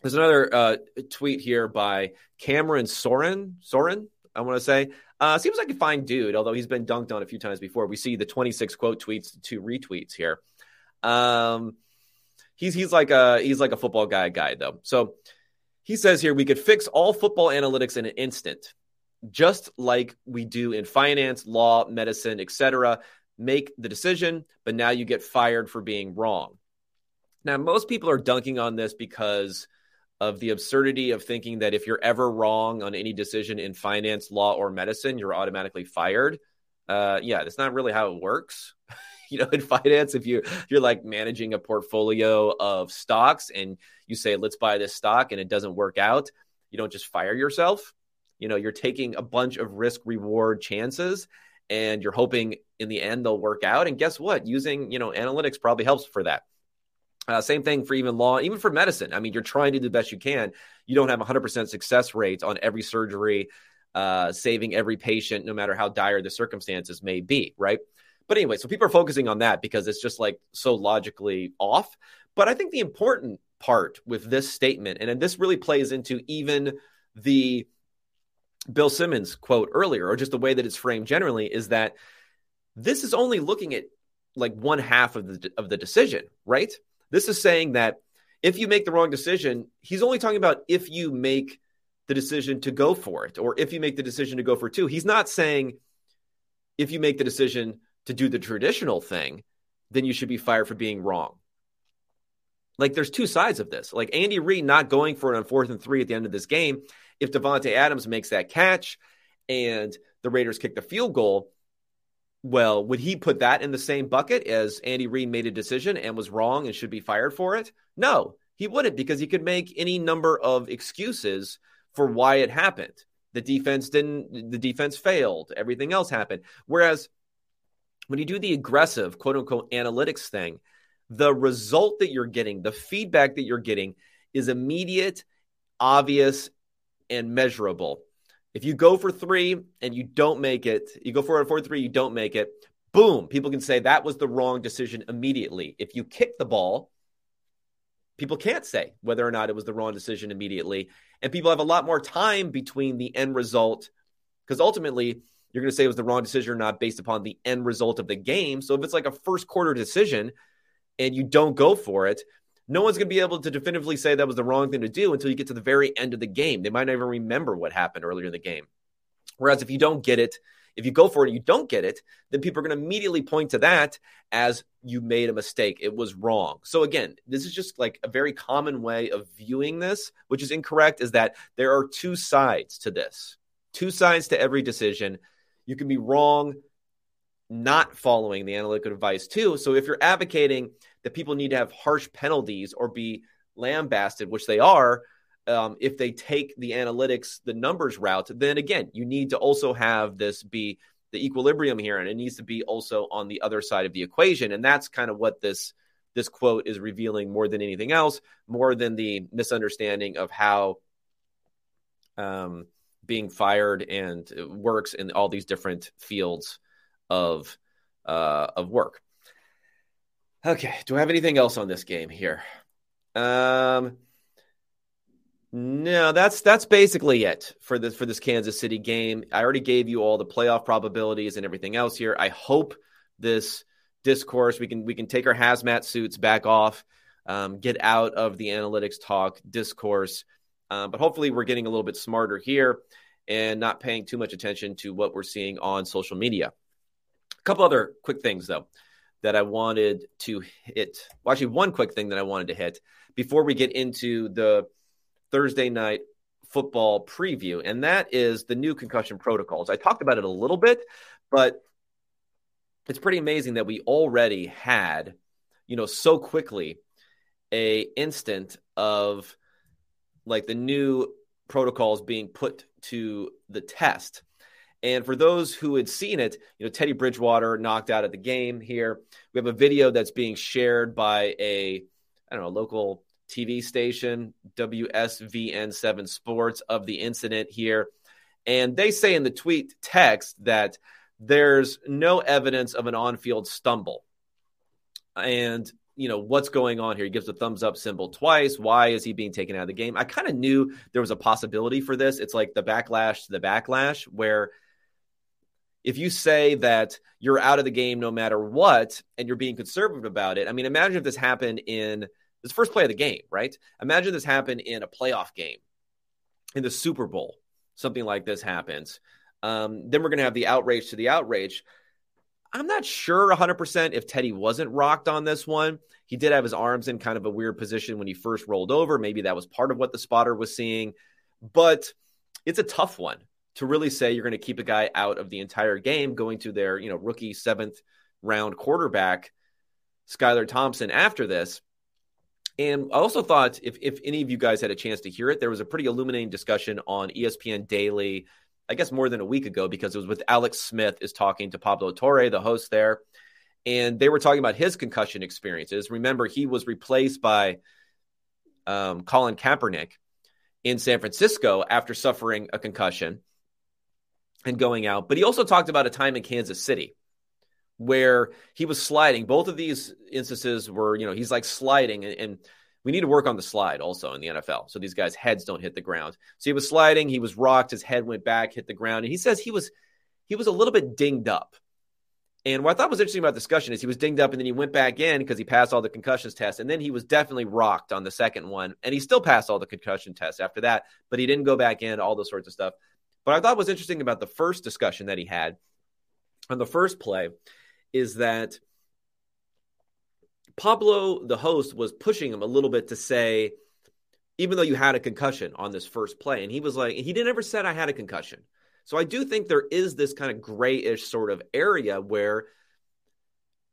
there's another uh, tweet here by Cameron Soren Soren I want to say uh, seems like a fine dude, although he's been dunked on a few times before. We see the 26 quote tweets, two retweets here. Um, he's he's like a he's like a football guy guy though. So he says here we could fix all football analytics in an instant, just like we do in finance, law, medicine, etc. Make the decision, but now you get fired for being wrong. Now, most people are dunking on this because of the absurdity of thinking that if you're ever wrong on any decision in finance, law, or medicine, you're automatically fired. Uh, yeah, that's not really how it works. you know, in finance, if you you're like managing a portfolio of stocks and you say let's buy this stock and it doesn't work out, you don't just fire yourself. You know, you're taking a bunch of risk reward chances and you're hoping in the end they'll work out. And guess what? Using you know analytics probably helps for that. Uh, same thing for even law, even for medicine. I mean, you're trying to do the best you can. You don't have 100% success rates on every surgery, uh, saving every patient, no matter how dire the circumstances may be, right? But anyway, so people are focusing on that because it's just like so logically off. But I think the important part with this statement, and this really plays into even the Bill Simmons quote earlier, or just the way that it's framed generally, is that this is only looking at like one half of the of the decision, right? This is saying that if you make the wrong decision, he's only talking about if you make the decision to go for it or if you make the decision to go for two. He's not saying if you make the decision to do the traditional thing, then you should be fired for being wrong. Like there's two sides of this. Like Andy Reid not going for it on fourth and three at the end of this game. If Davante Adams makes that catch and the Raiders kick the field goal, well, would he put that in the same bucket as Andy Reid made a decision and was wrong and should be fired for it? No, he wouldn't because he could make any number of excuses for why it happened. The defense didn't, the defense failed, everything else happened. Whereas when you do the aggressive quote unquote analytics thing, the result that you're getting, the feedback that you're getting is immediate, obvious, and measurable. If you go for three and you don't make it, you go for four three, you don't make it, boom, people can say that was the wrong decision immediately. If you kick the ball, people can't say whether or not it was the wrong decision immediately. And people have a lot more time between the end result because ultimately you're going to say it was the wrong decision or not based upon the end result of the game. So if it's like a first quarter decision and you don't go for it, no one's going to be able to definitively say that was the wrong thing to do until you get to the very end of the game. They might not even remember what happened earlier in the game. Whereas if you don't get it, if you go for it and you don't get it, then people are going to immediately point to that as you made a mistake. It was wrong. So again, this is just like a very common way of viewing this, which is incorrect, is that there are two sides to this, two sides to every decision. You can be wrong not following the analytical advice too. So if you're advocating that people need to have harsh penalties or be lambasted, which they are, um, if they take the analytics, the numbers route, then again, you need to also have this be the equilibrium here, and it needs to be also on the other side of the equation, and that's kind of what this this quote is revealing more than anything else, more than the misunderstanding of how um, being fired and works in all these different fields of uh, of work. Okay, do I have anything else on this game here? Um, no, that's that's basically it for this for this Kansas City game. I already gave you all the playoff probabilities and everything else here. I hope this discourse we can we can take our hazmat suits back off, um, get out of the analytics talk discourse, Uh, but hopefully, we're getting a little bit smarter here and not paying too much attention to what we're seeing on social media. A couple other quick things, though, that I wanted to hit. Well, actually, one quick thing that I wanted to hit before we get into the Thursday night football preview, and that is the new concussion protocols. I talked about it a little bit, but it's pretty amazing that we already had, you know, so quickly a instant of like the new protocols being put to the test. And for those who had seen it, you know, Teddy Bridgewater knocked out at the game here. We have a video that's being shared by a, I don't know, local TV station, WSVN7 Sports, of the incident here. And they say in the tweet text that there's no evidence of an on field stumble. And, you know, what's going on here? He gives the thumbs up symbol twice. Why is he being taken out of the game? I kind of knew there was a possibility for this. It's like the backlash to the backlash, where if you say that you're out of the game no matter what and you're being conservative about it, I mean, imagine if this happened in this first play of the game, right? Imagine this happened in a playoff game, in the Super Bowl, something like this happens. Um, then we're going to have the outrage to the outrage. I'm not sure 100% if Teddy wasn't rocked on this one. He did have his arms in kind of a weird position when he first rolled over. Maybe that was part of what the spotter was seeing. But it's a tough one to really say you're going to keep a guy out of the entire game going to their, you know, rookie seventh round quarterback, Skylar Thompson, after this. And I also thought if, if any of you guys had a chance to hear it, there was a pretty illuminating discussion on ESPN Daily I guess more than a week ago because it was with Alex Smith is talking to Pablo Torre, the host there, and they were talking about his concussion experiences. Remember, he was replaced by um, Colin Kaepernick in San Francisco after suffering a concussion and going out. But he also talked about a time in Kansas City where he was sliding. Both of these instances were, you know, he's like sliding and, and we need to work on the slide also in the NFL. So these guys' heads don't hit the ground. So he was sliding, he was rocked, his head went back, hit the ground, and he says he was he was a little bit dinged up. And what I thought was interesting about the discussion is he was dinged up and then he went back in because he passed all the concussions tests. And then he was definitely rocked on the second one. And he still passed all the concussion tests after that, but he didn't go back in, all those sorts of stuff. But I thought was interesting about the first discussion that he had on the first play is that Pablo, the host, was pushing him a little bit to say, even though you had a concussion on this first play, and he was like, he didn't ever said I had a concussion. So I do think there is this kind of grayish sort of area where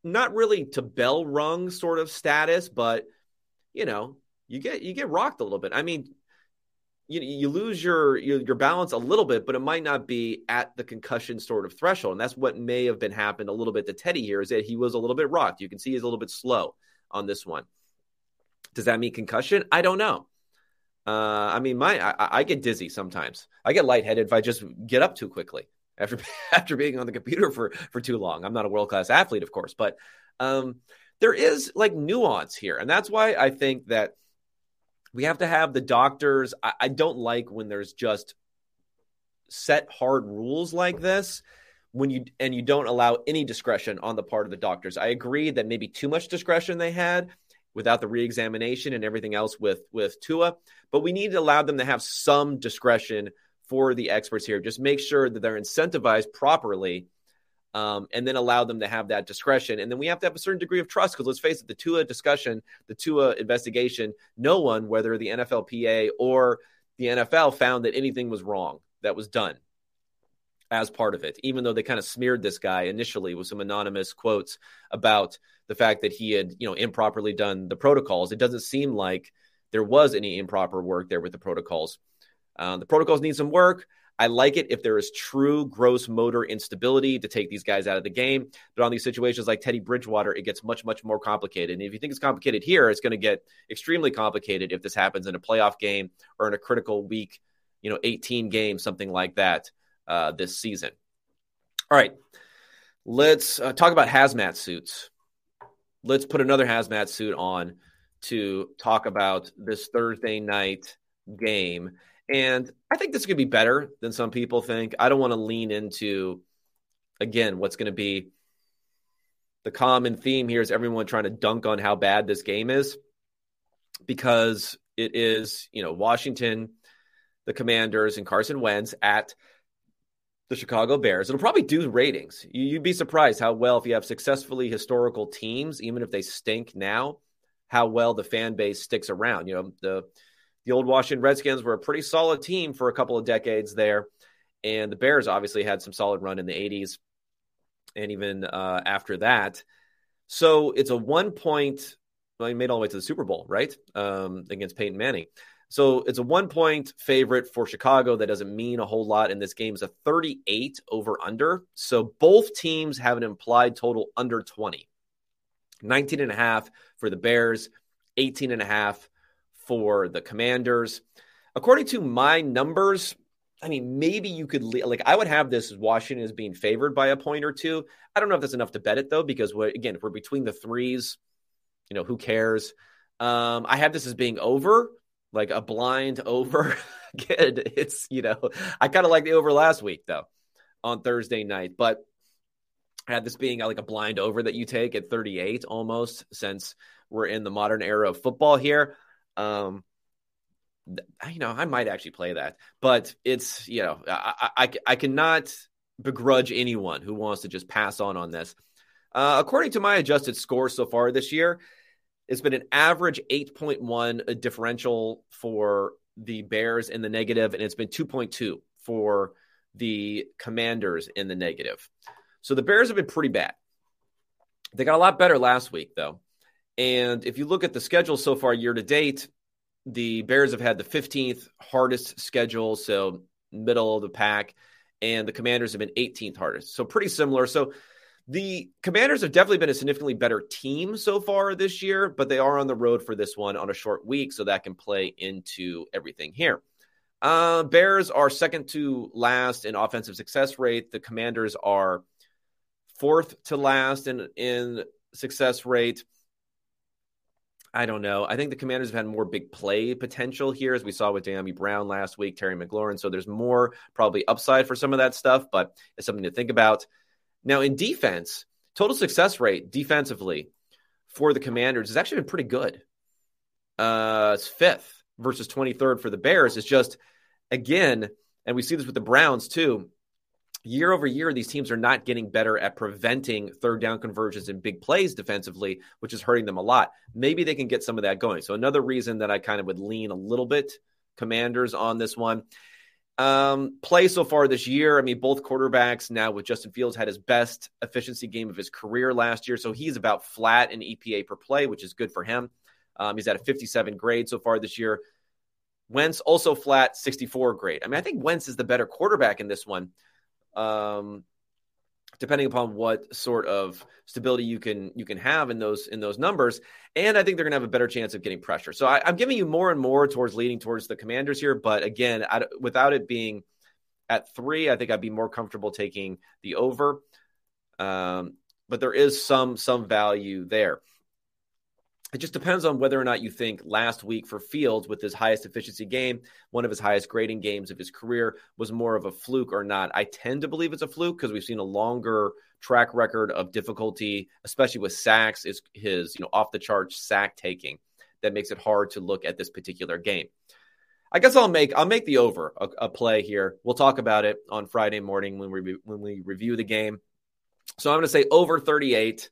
not really to bell rung sort of status, but you know, you get you get rocked a little bit. I mean, you you lose your, your your balance a little bit, but it might not be at the concussion sort of threshold, and that's what may have been happened a little bit to Teddy here. Is that he was a little bit rocked? You can see he's a little bit slow on this one. Does that mean concussion? I don't know. Uh, I mean, my I, I, get dizzy sometimes. I get lightheaded if I just get up too quickly after after being on the computer for for too long. I'm not a world class athlete, of course, but um, there is like nuance here, and that's why I think that we have to have the doctors. I, I don't like when there's just set hard rules like this when you and you don't allow any discretion on the part of the doctors. I agree that maybe too much discretion they had without the reexamination and everything else with with Tua, but we need to allow them to have some discretion for the experts here. Just make sure that they're incentivized properly um, and then allow them to have that discretion. And then we have to have a certain degree of trust because let's face it, the Tua discussion, the Tua investigation, no one, whether the NFLPA or the NFL, found that anything was wrong that was done as part of it, even though they kind of smeared this guy initially with some anonymous quotes about the fact that he had, you know, improperly done the protocols. It doesn't seem like there was any improper work there with the protocols. Uh, the protocols need some work. I like it if there is true gross motor instability to take these guys out of the game. But on these situations like Teddy Bridgewater, it gets much, much more complicated. And if you think it's complicated here, it's going to get extremely complicated if this happens in a playoff game or in a critical week, you know, 18 game, something like that uh, this season. All right, let's uh, talk about hazmat suits. Let's put another hazmat suit on to talk about this Thursday night game. And I think this could be better than some people think. I don't want to lean into, again, what's going to be the common theme here is everyone trying to dunk on how bad this game is because it is, you know, Washington the Commanders and Carson Wentz at the Chicago Bears. It'll probably do ratings. You'd be surprised how well, if you have successfully historical teams, even if they stink now, how well the fan base sticks around. You know, the the old Washington Redskins were a pretty solid team for a couple of decades there, and the Bears obviously had some solid run in the '80s and even uh, after that. So it's a one point. Well, he made all the way to the Super Bowl, right? Um, against Peyton Manning. So it's a one point favorite for Chicago. That doesn't mean a whole lot in this game. It's a 38 over under. So both teams have an implied total under 20. 19 and a half for the Bears, 18 and a half for the Commanders. According to my numbers, I mean, maybe you could like I would have this as Washington as being favored by a point or two. I don't know if that's enough to bet it though, because again, if we're between the threes, you know, who cares? Um, I have this as being over, like a blind over. Good. It's you know, I kind of like the over last week though, on Thursday night, but I had this being like a blind over that you take at 38 almost, since we're in the modern era of football here. Um, you know, I might actually play that, but it's, you know, I, I, I cannot begrudge anyone who wants to just pass on on this. Uh, according to my adjusted score so far this year, it's been an average 8.1 differential for the Bears in the negative, and it's been 2.2 for the Commanders in the negative. So the Bears have been pretty bad. They got a lot better last week, though. And if you look at the schedule so far year to date, the Bears have had the 15th hardest schedule, so middle of the pack, and the Commanders have been 18th hardest. So pretty similar. So the Commanders have definitely been a significantly better team so far this year, but they are on the road for this one on a short week, so that can play into everything here. Uh, Bears are second to last in offensive success rate. The Commanders are fourth to last in in success rate. I don't know. I think the Commanders have had more big play potential here, as we saw with Dyami Brown last week, Terry McLaurin. So there's more probably upside for some of that stuff, but it's something to think about. Now, in defense, total success rate defensively for the Commanders has actually been pretty good. Uh, it's fifth versus 23rd for the Bears. It's just, again, and we see this with the Browns too year over year, these teams are not getting better at preventing third down conversions and big plays defensively, which is hurting them a lot. Maybe they can get some of that going. So, another reason that I kind of would lean a little bit commanders on this one. Um, play so far this year. I mean, both quarterbacks now with Justin Fields had his best efficiency game of his career last year. So he's about flat in EPA per play, which is good for him. Um, he's at a 57 grade so far this year. Wentz also flat, 64 grade. I mean, I think Wentz is the better quarterback in this one um, depending upon what sort of stability you can you can have in those in those numbers. And I think they're going to have a better chance of getting pressure. So I, am giving you more and more towards leading towards the Commanders here. But again, I, without it being at three, I think I'd be more comfortable taking the over. Um, but there is some some value there it just depends on whether or not you think last week for Fields with his highest efficiency game, one of his highest grading games of his career, was more of a fluke or not. I tend to believe it's a fluke because we've seen a longer track record of difficulty, especially with sacks, is his you know off the charts sack taking that makes it hard to look at this particular game. I guess I'll make I'll make the over a, a play here. We'll talk about it on Friday morning when we when we review the game. So I'm going to say over 38.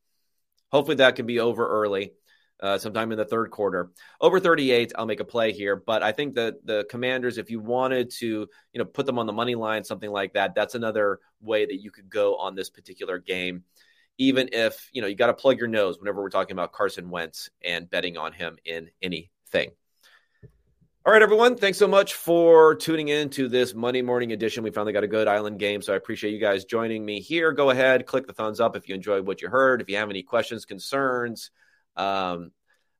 Hopefully that can be over early uh, sometime in the third quarter. Over 38, I'll make a play here, but I think that the Commanders, if you wanted to, you know, put them on the money line, something like that, that's another way that you could go on this particular game. Even if you know you got to plug your nose whenever we're talking about Carson Wentz and betting on him in anything. All right, everyone. Thanks so much for tuning in to this Monday morning edition. We finally got a good island game, so I appreciate you guys joining me here. Go ahead, click the thumbs up if you enjoyed what you heard. If you have any questions, concerns, um,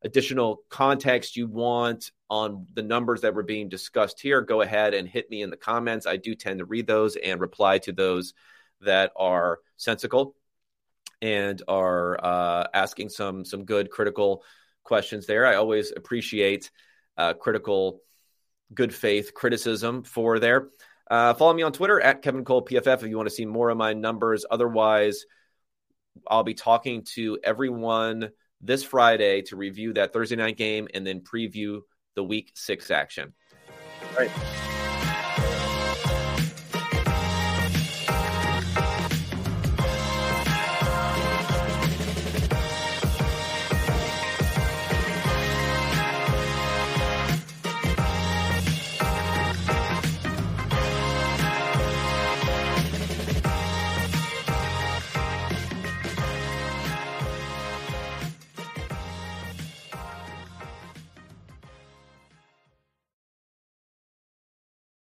additional context you want on the numbers that were being discussed here, go ahead and hit me in the comments. I do tend to read those and reply to those that are sensical and are uh, asking some some good critical questions there. I always appreciate uh, critical, good faith criticism for there. Uh, follow me on Twitter at Kevin Cole PFF if you want to see more of my numbers. Otherwise, I'll be talking to everyone this Friday to review that Thursday night game and then preview the week six action. All right.